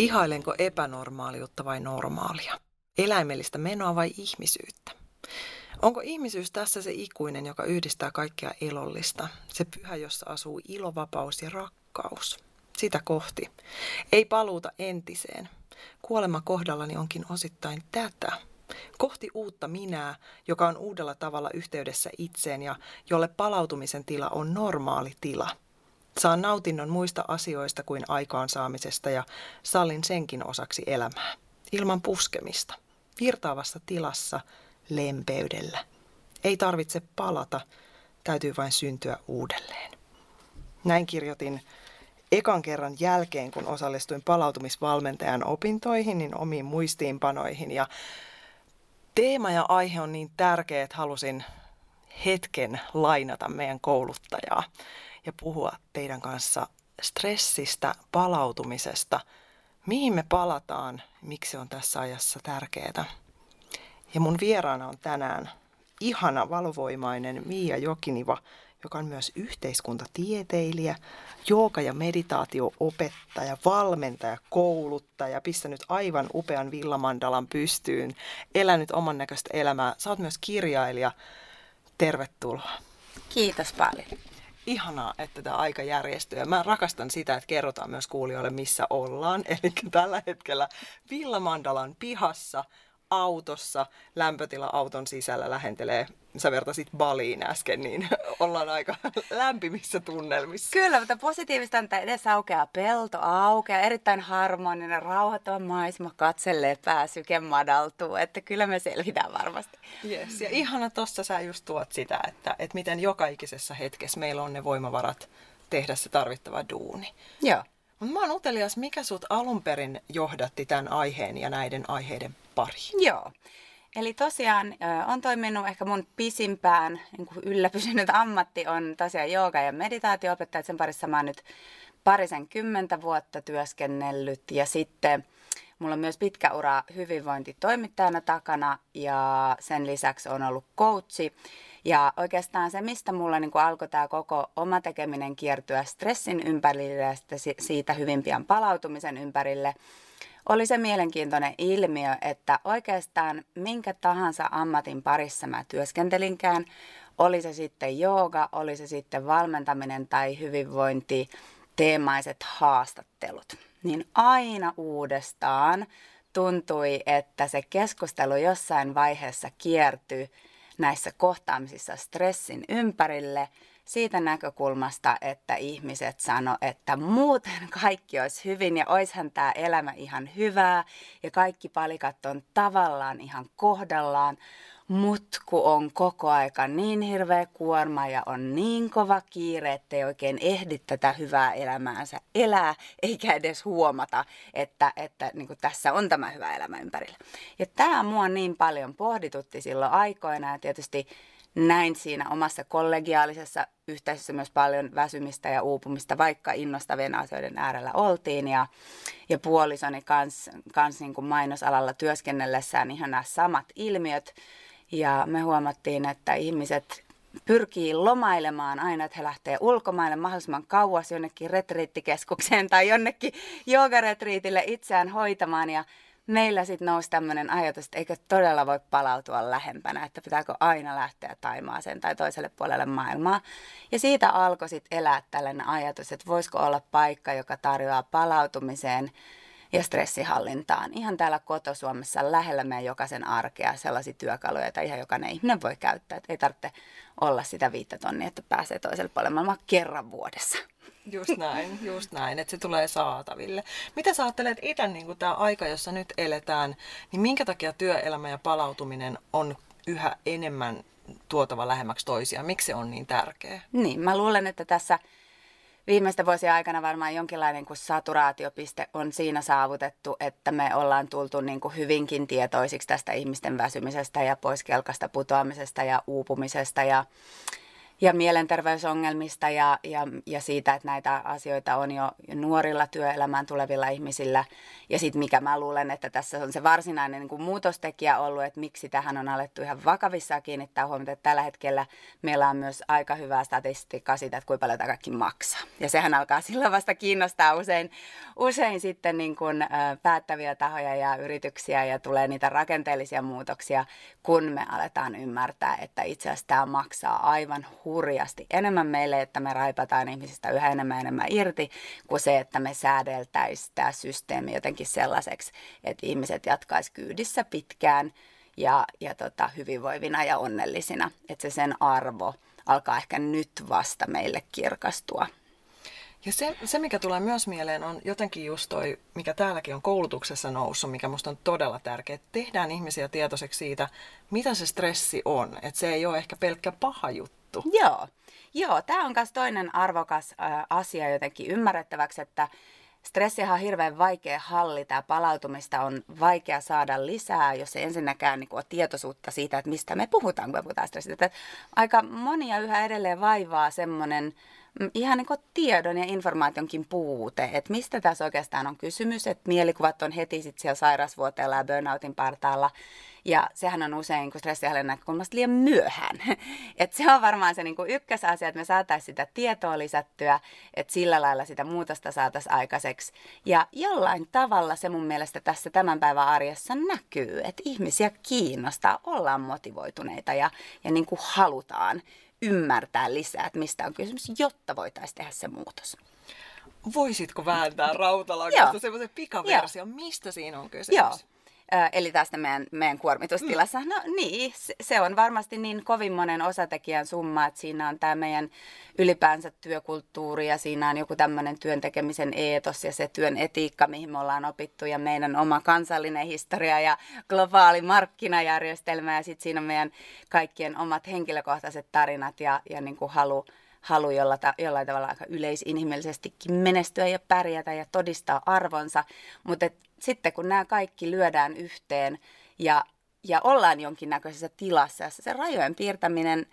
Ihailenko epänormaaliutta vai normaalia? Eläimellistä menoa vai ihmisyyttä? Onko ihmisyys tässä se ikuinen, joka yhdistää kaikkea elollista? Se pyhä, jossa asuu ilo, vapaus ja rakkaus? Sitä kohti. Ei paluuta entiseen. Kuolema kohdallani onkin osittain tätä. Kohti uutta minää, joka on uudella tavalla yhteydessä itseen ja jolle palautumisen tila on normaali tila – Saan nautinnon muista asioista kuin aikaansaamisesta ja sallin senkin osaksi elämää. Ilman puskemista. Virtaavassa tilassa, lempeydellä. Ei tarvitse palata, täytyy vain syntyä uudelleen. Näin kirjoitin ekan kerran jälkeen, kun osallistuin palautumisvalmentajan opintoihin, niin omiin muistiinpanoihin. Ja teema ja aihe on niin tärkeä, että halusin hetken lainata meidän kouluttajaa ja puhua teidän kanssa stressistä, palautumisesta, mihin me palataan, miksi on tässä ajassa tärkeää. Ja mun vieraana on tänään ihana valovoimainen Miia Jokiniva, joka on myös yhteiskuntatieteilijä, jooga- ja meditaatioopettaja, valmentaja, kouluttaja, pistänyt aivan upean villamandalan pystyyn, elänyt oman näköistä elämää. Sä oot myös kirjailija. Tervetuloa. Kiitos paljon ihanaa, että tämä aika järjestyy. Mä rakastan sitä, että kerrotaan myös kuulijoille, missä ollaan. Eli tällä hetkellä Villa Mandalan pihassa autossa, lämpötila auton sisällä lähentelee, sä vertasit Baliin äsken, niin ollaan aika lämpimissä tunnelmissa. Kyllä, mutta positiivista on, että edessä aukeaa pelto, aukeaa, erittäin harmoninen, rauhoittava maisema, katse lepää, syke madaltuu, että kyllä me selvitään varmasti. Yes, ja ihana tossa sä just tuot sitä, että, että miten joka ikisessä hetkessä meillä on ne voimavarat tehdä se tarvittava duuni. Joo. Mutta mä oon utelias, mikä sut alun perin johdatti tämän aiheen ja näiden aiheiden pariin? Joo. Eli tosiaan on toiminut ehkä mun pisimpään niin kuin ylläpysynyt ammatti on tosiaan jooga- ja meditaatioopettaja. Sen parissa mä oon nyt parisen kymmentä vuotta työskennellyt ja sitten mulla on myös pitkä ura hyvinvointitoimittajana takana ja sen lisäksi on ollut coachi. Ja oikeastaan se, mistä mulla niin kuin alkoi tämä koko oma tekeminen kiertyä stressin ympärille ja siitä hyvin pian palautumisen ympärille, oli se mielenkiintoinen ilmiö, että oikeastaan minkä tahansa ammatin parissa mä työskentelinkään, oli se sitten jooga, oli se sitten valmentaminen tai hyvinvointi, teemaiset haastattelut, niin aina uudestaan tuntui, että se keskustelu jossain vaiheessa kiertyi näissä kohtaamisissa stressin ympärille siitä näkökulmasta, että ihmiset sano, että muuten kaikki olisi hyvin ja oishan tämä elämä ihan hyvää ja kaikki palikat on tavallaan ihan kohdallaan, mutta kun on koko aika niin hirveä kuorma ja on niin kova kiire, että ei oikein ehdi tätä hyvää elämäänsä elää, eikä edes huomata, että, että niin tässä on tämä hyvä elämä ympärillä. Ja tämä mua niin paljon pohditutti silloin aikoina ja tietysti näin siinä omassa kollegiaalisessa yhteisössä myös paljon väsymistä ja uupumista, vaikka innostavien asioiden äärellä oltiin. Ja, ja puolisoni kanssa kans niin mainosalalla työskennellessään ihan nämä samat ilmiöt. Ja me huomattiin, että ihmiset pyrkii lomailemaan aina, että he lähtee ulkomaille mahdollisimman kauas jonnekin retriittikeskukseen tai jonnekin joogaretriitille itseään hoitamaan. Ja meillä sitten nousi tämmöinen ajatus, että eikö todella voi palautua lähempänä, että pitääkö aina lähteä Taimaaseen tai toiselle puolelle maailmaa. Ja siitä alkoi sitten elää tällainen ajatus, että voisiko olla paikka, joka tarjoaa palautumiseen ja stressihallintaan. Ihan täällä kotosuomessa lähellä meidän jokaisen arkea sellaisia työkaluja, joita ihan jokainen ihminen voi käyttää. Että ei tarvitse olla sitä viittä tonnia, että pääsee toiselle puolelle maailmaa kerran vuodessa. Just näin, just näin, että se tulee saataville. Mitä sä ajattelet itse niin tämä aika, jossa nyt eletään, niin minkä takia työelämä ja palautuminen on yhä enemmän tuotava lähemmäksi toisiaan? Miksi se on niin tärkeä? Niin, mä luulen, että tässä viimeisten vuosien aikana varmaan jonkinlainen kuin saturaatiopiste on siinä saavutettu, että me ollaan tultu niin kuin hyvinkin tietoisiksi tästä ihmisten väsymisestä ja pois kelkasta putoamisesta ja uupumisesta ja ja mielenterveysongelmista ja, ja, ja siitä, että näitä asioita on jo nuorilla työelämään tulevilla ihmisillä. Ja sitten mikä mä luulen, että tässä on se varsinainen niin kuin muutostekijä ollut, että miksi tähän on alettu ihan vakavissaan kiinnittää huomiota, että tällä hetkellä meillä on myös aika hyvää statistiikkaa siitä, että kuinka paljon tämä kaikki maksaa. Ja sehän alkaa silloin vasta kiinnostaa usein, usein sitten niin kuin, päättäviä tahoja ja yrityksiä ja tulee niitä rakenteellisia muutoksia, kun me aletaan ymmärtää, että itse asiassa tämä maksaa aivan hurjasti enemmän meille, että me raipataan ihmisistä yhä enemmän ja enemmän irti, kuin se, että me säädeltäisiin tämä systeemi jotenkin sellaiseksi, että ihmiset jatkaisi kyydissä pitkään ja, ja tota, hyvinvoivina ja onnellisina. Että se sen arvo alkaa ehkä nyt vasta meille kirkastua. Ja se, se, mikä tulee myös mieleen, on jotenkin just toi, mikä täälläkin on koulutuksessa noussut, mikä musta on todella tärkeää, tehdään ihmisiä tietoiseksi siitä, mitä se stressi on. Että se ei ole ehkä pelkkä paha juttu. Joo, Joo tämä on myös toinen arvokas ä, asia jotenkin ymmärrettäväksi, että Stressiä on hirveän vaikea hallita ja palautumista on vaikea saada lisää, jos ei ensinnäkään niin kuin, ole tietoisuutta siitä, että mistä me puhutaan, kun me puhutaan stressistä. Että aika monia yhä edelleen vaivaa semmoinen Mm, ihan niin kuin tiedon ja informaationkin puute, että mistä tässä oikeastaan on kysymys, että mielikuvat on heti sit siellä sairausvuoteella ja burnoutin partaalla, ja sehän on usein, kun stressihallinnan näkökulmasta liian myöhään. Et se on varmaan se niin kuin ykkösasia, että me saataisiin sitä tietoa lisättyä, että sillä lailla sitä muutosta saataisiin aikaiseksi. Ja jollain tavalla se mun mielestä tässä tämän päivän arjessa näkyy, että ihmisiä kiinnostaa, ollaan motivoituneita ja, ja niin kuin halutaan ymmärtää lisää, että mistä on kysymys, jotta voitaisiin tehdä se muutos. Voisitko vääntää rautalangasta semmoisen pikaversion, mistä siinä on kysymys? Joo. Eli tästä meidän, meidän kuormitustilassa. Mm. No niin, se on varmasti niin kovin monen osatekijän summa, että siinä on tämä meidän ylipäänsä työkulttuuri ja siinä on joku tämmöinen työntekemisen eetos ja se työn etiikka, mihin me ollaan opittu ja meidän oma kansallinen historia ja globaali markkinajärjestelmä ja sitten siinä on meidän kaikkien omat henkilökohtaiset tarinat ja, ja niin kuin halu, halu jolla ta, jollain tavalla aika yleisinhimillisestikin menestyä ja pärjätä ja todistaa arvonsa, mutta sitten kun nämä kaikki lyödään yhteen ja, ja ollaan jonkinnäköisessä tilassa, se rajojen piirtäminen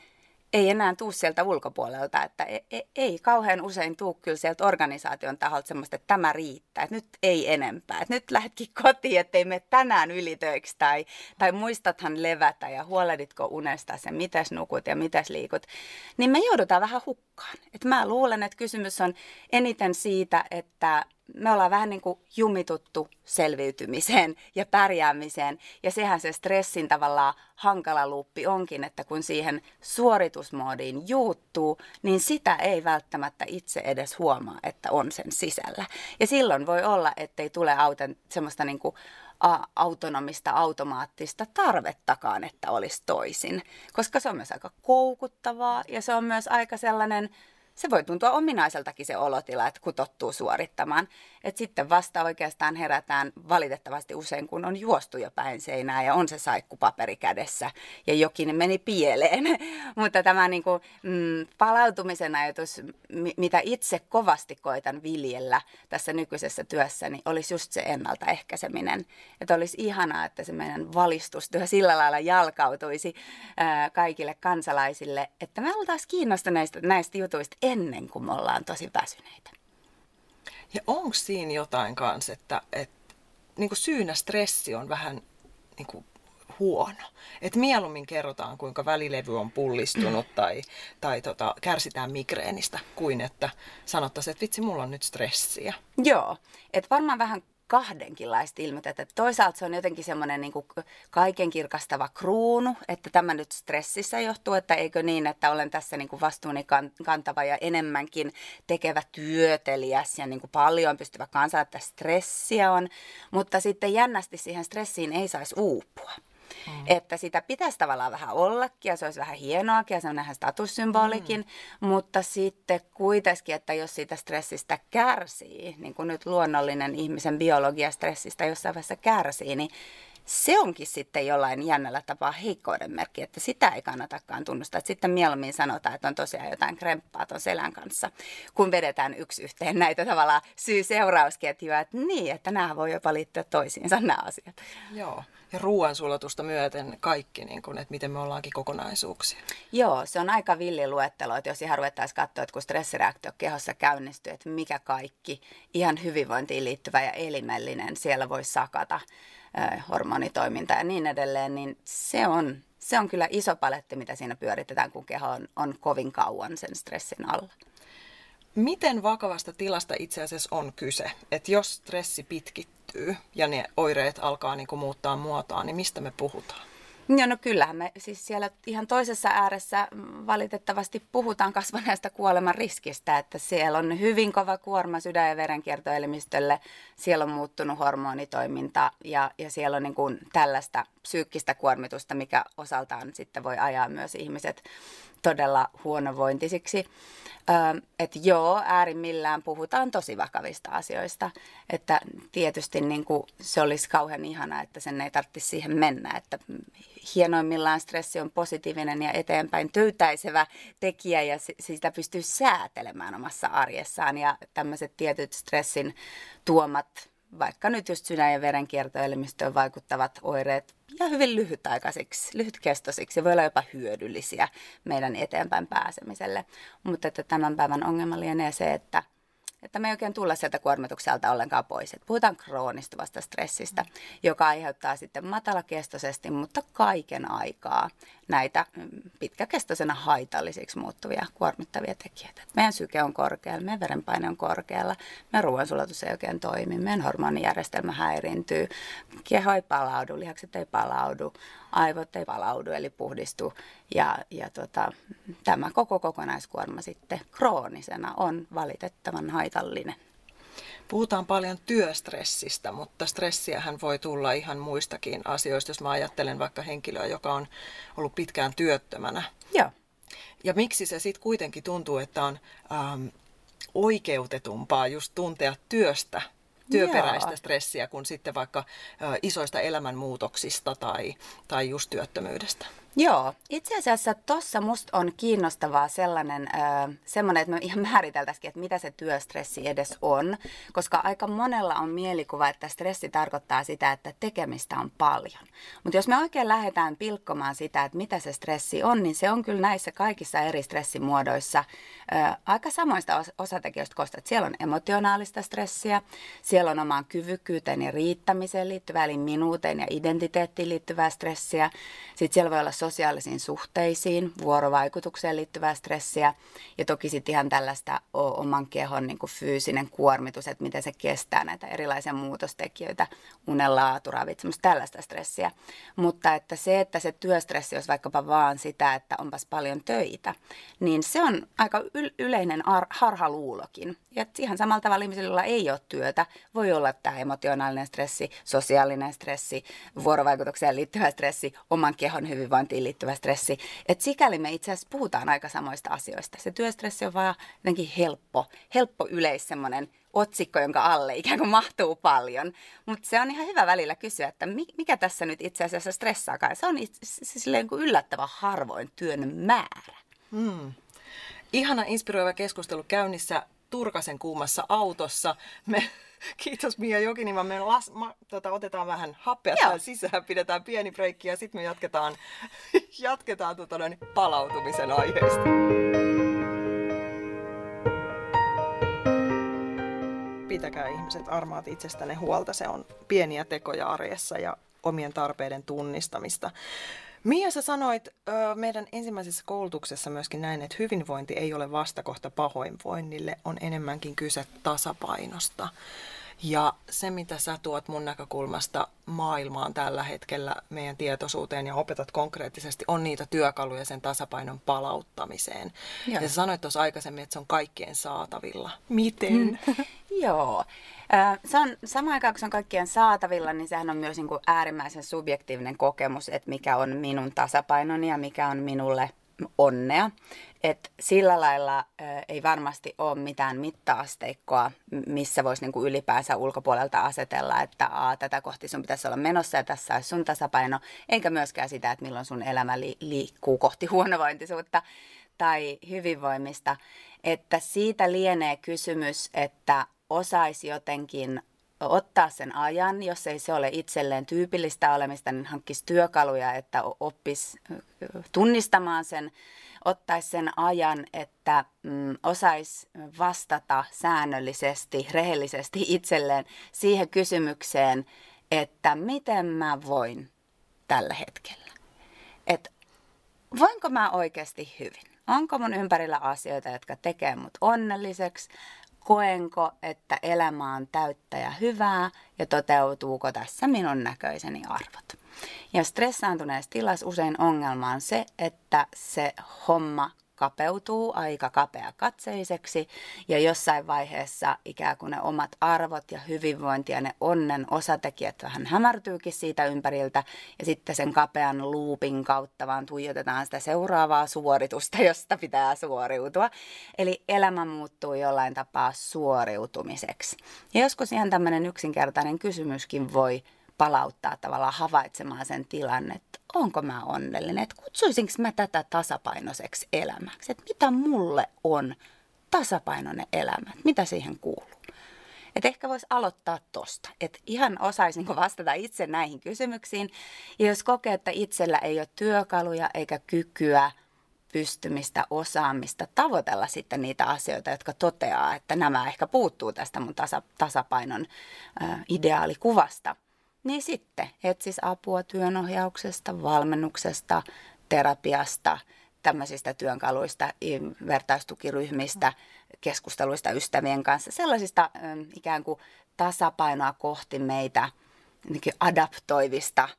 ei enää tuu sieltä ulkopuolelta, että ei, ei, ei kauhean usein tuu kyllä sieltä organisaation taholta semmoista, että tämä riittää, että nyt ei enempää, että nyt lähdetkin kotiin, ettei me tänään ylitöiksi tai, tai muistathan levätä ja huolehditko unesta ja mitäs nukut ja mitäs liikut, niin me joudutaan vähän hukkaan. Et mä luulen, että kysymys on eniten siitä, että me ollaan vähän niin kuin jumituttu selviytymiseen ja pärjäämiseen. Ja sehän se stressin tavallaan hankala luuppi onkin, että kun siihen suoritusmoodiin juuttuu, niin sitä ei välttämättä itse edes huomaa, että on sen sisällä. Ja silloin voi olla, ettei tule auten, semmoista niin kuin autonomista, automaattista tarvettakaan, että olisi toisin. Koska se on myös aika koukuttavaa ja se on myös aika sellainen se voi tuntua ominaiseltakin se olotila, että kun tottuu suorittamaan. Et sitten vasta oikeastaan herätään valitettavasti usein, kun on juostu jo päin seinää ja on se saikkupaperi kädessä ja jokin meni pieleen. Mutta tämä niin kuin, mm, palautumisen ajatus, mitä itse kovasti koitan viljellä tässä nykyisessä työssäni, olisi just se ennaltaehkäiseminen. Että olisi ihanaa, että se meidän valistustyö sillä lailla jalkautuisi ää, kaikille kansalaisille, että me oltaisiin kiinnostuneista näistä jutuista ennen kuin me ollaan tosi väsyneitä. Ja onko siinä jotain kanssa, että, että niin kuin syynä stressi on vähän niin kuin huono. Et mieluummin kerrotaan, kuinka välilevy on pullistunut tai, tai tota, kärsitään migreenistä, kuin että sanottaisiin, että vitsi, mulla on nyt stressiä. Joo, että varmaan vähän kahdenkinlaista ilmiötä. Että toisaalta se on jotenkin semmoinen niin kaiken kirkastava kruunu, että tämä nyt stressissä johtuu, että eikö niin, että olen tässä niin kuin vastuuni kantava ja enemmänkin tekevä työtelijäs ja niin kuin paljon pystyvä kansa, että stressiä on. Mutta sitten jännästi siihen stressiin ei saisi uupua. Mm. Että sitä pitäisi tavallaan vähän ollakin ja se olisi vähän hienoakin ja se on ihan statussymbolikin, mm. mutta sitten kuitenkin, että jos siitä stressistä kärsii, niin kuin nyt luonnollinen ihmisen biologia stressistä jossain vaiheessa kärsii, niin se onkin sitten jollain jännällä tapaa heikkouden merkki, että sitä ei kannatakaan tunnustaa. Että sitten mieluummin sanotaan, että on tosiaan jotain kremppaa tuon selän kanssa, kun vedetään yksi yhteen näitä tavallaan syy-seurausketjuja, että niin, että nämä voi jopa liittyä toisiinsa nämä asiat. Joo, ja ruoansulatusta myöten kaikki, niin kun, että miten me ollaankin kokonaisuuksia. Joo, se on aika villi luettelo, että jos ihan ruvettaisiin katsoa, että kun stressireaktio kehossa käynnistyy, että mikä kaikki ihan hyvinvointiin liittyvä ja elimellinen siellä voi sakata hormonitoiminta ja niin edelleen, niin se on, se on kyllä iso paletti, mitä siinä pyöritetään, kun keho on, on kovin kauan sen stressin alla. Miten vakavasta tilasta itse asiassa on kyse? Että jos stressi pitkittyy ja ne oireet alkaa niin muuttaa muotoa, niin mistä me puhutaan? Joo, no kyllähän me siis siellä ihan toisessa ääressä valitettavasti puhutaan kasvaneesta kuoleman riskistä, että siellä on hyvin kova kuorma sydän- ja verenkiertoelimistölle, siellä on muuttunut hormonitoiminta ja, ja siellä on niin kuin tällaista psyykkistä kuormitusta, mikä osaltaan sitten voi ajaa myös ihmiset todella huonovointisiksi. Että joo, äärimmillään puhutaan tosi vakavista asioista. Että tietysti niin kuin se olisi kauhean ihana, että sen ei tarvitsisi siihen mennä. Että hienoimmillaan stressi on positiivinen ja eteenpäin töytäisevä tekijä ja sitä pystyy säätelemään omassa arjessaan. Ja tämmöiset tietyt stressin tuomat vaikka nyt just sydän- ja verenkiertoelimistöön vaikuttavat oireet ja hyvin lyhytaikaisiksi, lyhytkestoisiksi, voi olla jopa hyödyllisiä meidän eteenpäin pääsemiselle. Mutta että tämän päivän ongelma lienee se, että että me ei oikein tulla sieltä kuormitukselta ollenkaan pois. Et puhutaan kroonistuvasta stressistä, joka aiheuttaa sitten matalakestoisesti, mutta kaiken aikaa näitä mm, pitkäkestoisena haitallisiksi muuttuvia kuormittavia tekijöitä. Meidän syke on korkealla, meidän verenpaine on korkealla, meidän ruoansulatus ei oikein toimi, meidän hormonijärjestelmä häiriintyy, keho ei palaudu, lihakset ei palaudu, aivot ei palaudu eli puhdistu ja, ja tota, tämä koko kokonaiskuorma sitten kroonisena on valitettavan haitallinen. Puhutaan paljon työstressistä, mutta stressiähän voi tulla ihan muistakin asioista, jos mä ajattelen vaikka henkilöä, joka on ollut pitkään työttömänä. Joo. Ja miksi se sitten kuitenkin tuntuu, että on ähm, oikeutetumpaa just tuntea työstä työperäistä Joo. stressiä kuin sitten vaikka ö, isoista elämänmuutoksista tai, tai just työttömyydestä. Joo, itse asiassa tuossa musta on kiinnostavaa sellainen, äh, semmoinen, että me ihan määriteltäisikin, että mitä se työstressi edes on, koska aika monella on mielikuva, että stressi tarkoittaa sitä, että tekemistä on paljon. Mutta jos me oikein lähdetään pilkkomaan sitä, että mitä se stressi on, niin se on kyllä näissä kaikissa eri stressimuodoissa äh, aika samoista os- osatekijöistä koostaa. Siellä on emotionaalista stressiä, siellä on omaan kyvykkyyteen ja riittämiseen liittyvää, eli minuuteen ja identiteettiin liittyvää stressiä. Sitten siellä voi olla sosiaalisiin suhteisiin, vuorovaikutukseen liittyvää stressiä ja toki sitten ihan tällaista oman kehon niin kuin fyysinen kuormitus, että miten se kestää näitä erilaisia muutostekijöitä, unen laatu, ravitsemus, tällaista stressiä. Mutta että se, että se työstressi olisi vaikkapa vaan sitä, että onpas paljon töitä, niin se on aika yleinen ar- harhaluulokin. Ja ihan samalla tavalla ihmisillä, joilla ei ole työtä, voi olla tämä emotionaalinen stressi, sosiaalinen stressi, vuorovaikutukseen liittyvä stressi, oman kehon hyvinvointiin liittyvä stressi. Et sikäli me itse asiassa puhutaan aika samoista asioista. Se työstressi on vaan jotenkin helppo, helppo yleis semmoinen otsikko, jonka alle ikään kuin mahtuu paljon. Mutta se on ihan hyvä välillä kysyä, että mikä tässä nyt itse asiassa stressaakaan. Se on itse, silleen kuin yllättävän harvoin työn määrä. Hmm. Ihana inspiroiva keskustelu käynnissä Turkasen kuumassa autossa. Me Kiitos Mia Jokiniva. Me las, ma, tota, otetaan vähän happea tähän sisään, pidetään pieni breikki ja sitten me jatketaan, jatketaan tota, noin, palautumisen aiheesta. Pitäkää ihmiset armaat itsestänne huolta. Se on pieniä tekoja arjessa ja omien tarpeiden tunnistamista. Mia, sä sanoit ö, meidän ensimmäisessä koulutuksessa myöskin näin, että hyvinvointi ei ole vastakohta pahoinvoinnille, on enemmänkin kyse tasapainosta. Ja se, mitä sä tuot mun näkökulmasta maailmaan tällä hetkellä meidän tietoisuuteen ja opetat konkreettisesti, on niitä työkaluja sen tasapainon palauttamiseen. Joo. Ja sä sanoit tuossa aikaisemmin, että se on kaikkien saatavilla. Miten? Joo. Se on, samaan aikaan, kun se on kaikkien saatavilla, niin sehän on myös niin kuin äärimmäisen subjektiivinen kokemus, että mikä on minun tasapainoni ja mikä on minulle onnea. Et sillä lailla ä, ei varmasti ole mitään mittaasteikkoa, missä voisi niinku ylipäänsä ulkopuolelta asetella, että a, tätä kohti sun pitäisi olla menossa ja tässä olisi sun tasapaino, eikä myöskään sitä, että milloin sun elämä li- liikkuu kohti huonovointisuutta tai hyvinvoimista. Että siitä lienee kysymys, että osaisi jotenkin ottaa sen ajan, jos ei se ole itselleen tyypillistä olemista, niin hankkisi työkaluja, että oppisi tunnistamaan sen, ottaisi sen ajan, että mm, osaisi vastata säännöllisesti, rehellisesti itselleen siihen kysymykseen, että miten mä voin tällä hetkellä. Että voinko mä oikeasti hyvin? Onko mun ympärillä asioita, jotka tekee mut onnelliseksi? Koenko, että elämä on täyttä ja hyvää ja toteutuuko tässä minun näköiseni arvot? Ja stressaantuneessa tilassa usein ongelma on se, että se homma kapeutuu aika kapea katseiseksi ja jossain vaiheessa ikään kuin ne omat arvot ja hyvinvointi ja ne onnen osatekijät vähän hämärtyykin siitä ympäriltä ja sitten sen kapean luupin kautta vaan tuijotetaan sitä seuraavaa suoritusta, josta pitää suoriutua. Eli elämä muuttuu jollain tapaa suoriutumiseksi. Ja joskus ihan tämmöinen yksinkertainen kysymyskin voi palauttaa tavallaan havaitsemaan sen tilanne, että onko mä onnellinen, että kutsuisinko mä tätä tasapainoiseksi elämäksi, että mitä mulle on tasapainoinen elämä, että mitä siihen kuuluu. Et ehkä voisi aloittaa tosta, että ihan osaisinko vastata itse näihin kysymyksiin. Ja jos kokee, että itsellä ei ole työkaluja eikä kykyä, pystymistä, osaamista tavoitella sitten niitä asioita, jotka toteaa, että nämä ehkä puuttuu tästä mun tasa, tasapainon ideaalikuvasta – niin sitten etsis apua työnohjauksesta, valmennuksesta, terapiasta, tämmöisistä työnkaluista, vertaistukiryhmistä, keskusteluista ystävien kanssa, sellaisista ikään kuin tasapainoa kohti meitä adaptoivista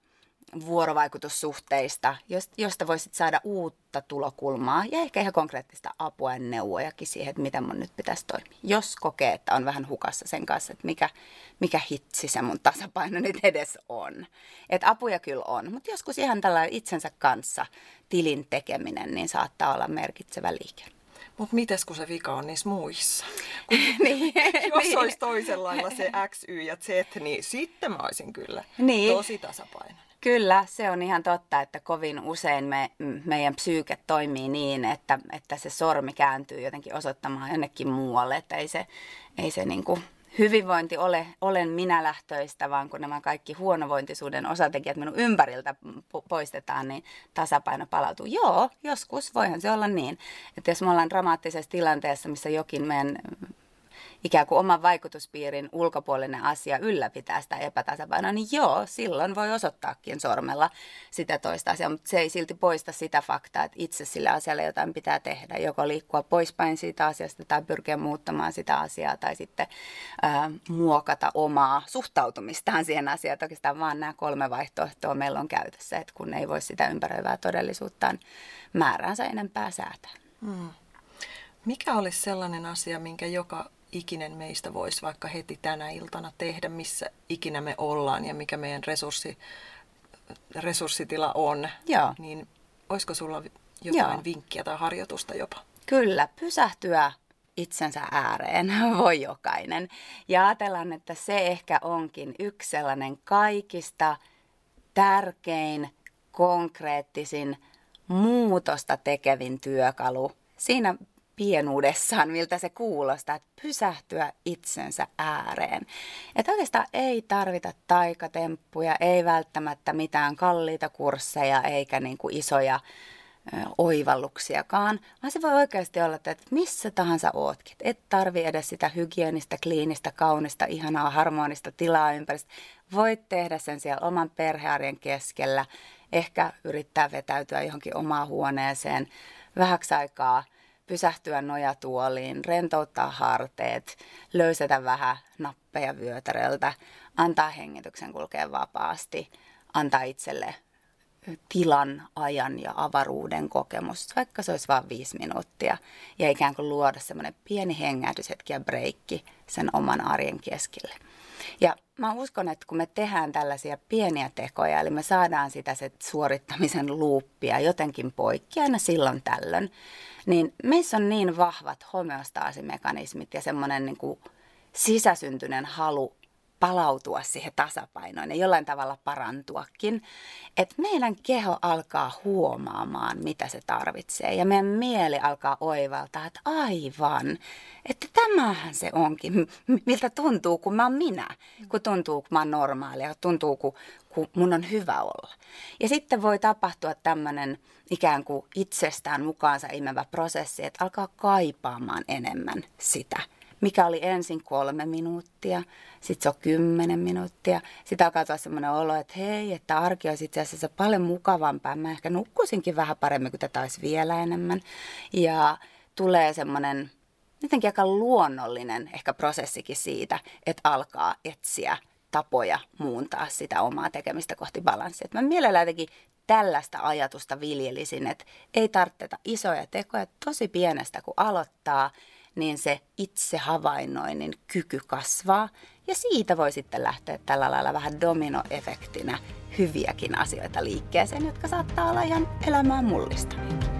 vuorovaikutussuhteista, josta voisit saada uutta tulokulmaa ja ehkä ihan konkreettista apua ja neuvojakin siihen, että miten mun nyt pitäisi toimia. Jos kokee, että on vähän hukassa sen kanssa, että mikä, mikä hitsi se mun tasapaino nyt edes on. Että apuja kyllä on, mutta joskus ihan tällä itsensä kanssa tilin tekeminen niin saattaa olla merkitsevä liike. Mutta mites kun se vika on niissä muissa? Kun, niin, jos niin. olisi toisenlailla se X, Y ja Z, niin sitten mä olisin kyllä niin. tosi tasapainoinen. Kyllä, se on ihan totta, että kovin usein me, meidän psyyke toimii niin, että, että se sormi kääntyy jotenkin osoittamaan jonnekin muualle, että ei se, ei se niin kuin hyvinvointi ole, olen minä lähtöistä, vaan kun nämä kaikki huonovointisuuden osatekijät minun ympäriltä poistetaan, niin tasapaino palautuu. Joo, joskus voihan se olla niin, että jos me ollaan dramaattisessa tilanteessa, missä jokin meidän ikään kuin oman vaikutuspiirin ulkopuolinen asia ylläpitää sitä epätasapainoa, niin joo, silloin voi osoittaakin sormella sitä toista asiaa, mutta se ei silti poista sitä faktaa, että itse sillä asialla jotain pitää tehdä, joko liikkua poispäin siitä asiasta tai pyrkiä muuttamaan sitä asiaa tai sitten ää, muokata omaa suhtautumistaan siihen asiaan. Että oikeastaan vaan nämä kolme vaihtoehtoa meillä on käytössä, että kun ei voi sitä ympäröivää todellisuuttaan määräänsä enempää säätää. Hmm. Mikä olisi sellainen asia, minkä joka ikinen meistä voisi vaikka heti tänä iltana tehdä, missä ikinä me ollaan ja mikä meidän resurssi, resurssitila on, Joo. niin olisiko sulla jotain Joo. vinkkiä tai harjoitusta jopa? Kyllä, pysähtyä itsensä ääreen voi jokainen. Ja ajatellaan, että se ehkä onkin yksi sellainen kaikista tärkein, konkreettisin, muutosta tekevin työkalu siinä pienuudessaan, miltä se kuulostaa, että pysähtyä itsensä ääreen. Että oikeastaan ei tarvita taikatemppuja, ei välttämättä mitään kalliita kursseja eikä niin kuin isoja oivalluksiakaan, vaan se voi oikeasti olla, että missä tahansa ootkin. Et tarvi edes sitä hygienistä, kliinistä, kaunista, ihanaa, harmonista tilaa ympäristöä. Voit tehdä sen siellä oman perhearjen keskellä, ehkä yrittää vetäytyä johonkin omaan huoneeseen vähäksi aikaa – pysähtyä nojatuoliin, rentouttaa harteet, löysätä vähän nappeja vyötäröltä, antaa hengityksen kulkea vapaasti, antaa itselle tilan, ajan ja avaruuden kokemus, vaikka se olisi vain viisi minuuttia, ja ikään kuin luoda semmoinen pieni hengähdyshetki ja breikki sen oman arjen keskelle. Ja mä uskon, että kun me tehdään tällaisia pieniä tekoja, eli me saadaan sitä se suorittamisen luuppia jotenkin poikki aina silloin tällöin, niin meissä on niin vahvat homeostaasimekanismit ja semmoinen niin kuin sisäsyntyinen halu palautua siihen tasapainoon ja jollain tavalla parantuakin, että meidän keho alkaa huomaamaan, mitä se tarvitsee. Ja meidän mieli alkaa oivaltaa, että aivan, että tämähän se onkin, miltä tuntuu, kun mä oon minä, kun tuntuu, kun mä oon normaalia, tuntuu, kun, kun mun on hyvä olla. Ja sitten voi tapahtua tämmöinen ikään kuin itsestään mukaansa imevä prosessi, että alkaa kaipaamaan enemmän sitä – mikä oli ensin kolme minuuttia, sitten se on kymmenen minuuttia. Sitten alkaa tulla sellainen olo, että hei, että arki olisi itse asiassa paljon mukavampaa. Mä ehkä nukkuisinkin vähän paremmin, kun tätä olisi vielä enemmän. Ja tulee semmoinen jotenkin aika luonnollinen ehkä prosessikin siitä, että alkaa etsiä tapoja muuntaa sitä omaa tekemistä kohti balanssia. Et mä mielellään jotenkin tällaista ajatusta viljelisin, että ei tarvita isoja tekoja, tosi pienestä kun aloittaa – niin se itse havainnoinnin kyky kasvaa. Ja siitä voi sitten lähteä tällä lailla vähän dominoefektinä hyviäkin asioita liikkeeseen, jotka saattaa olla ihan elämää mullistavia.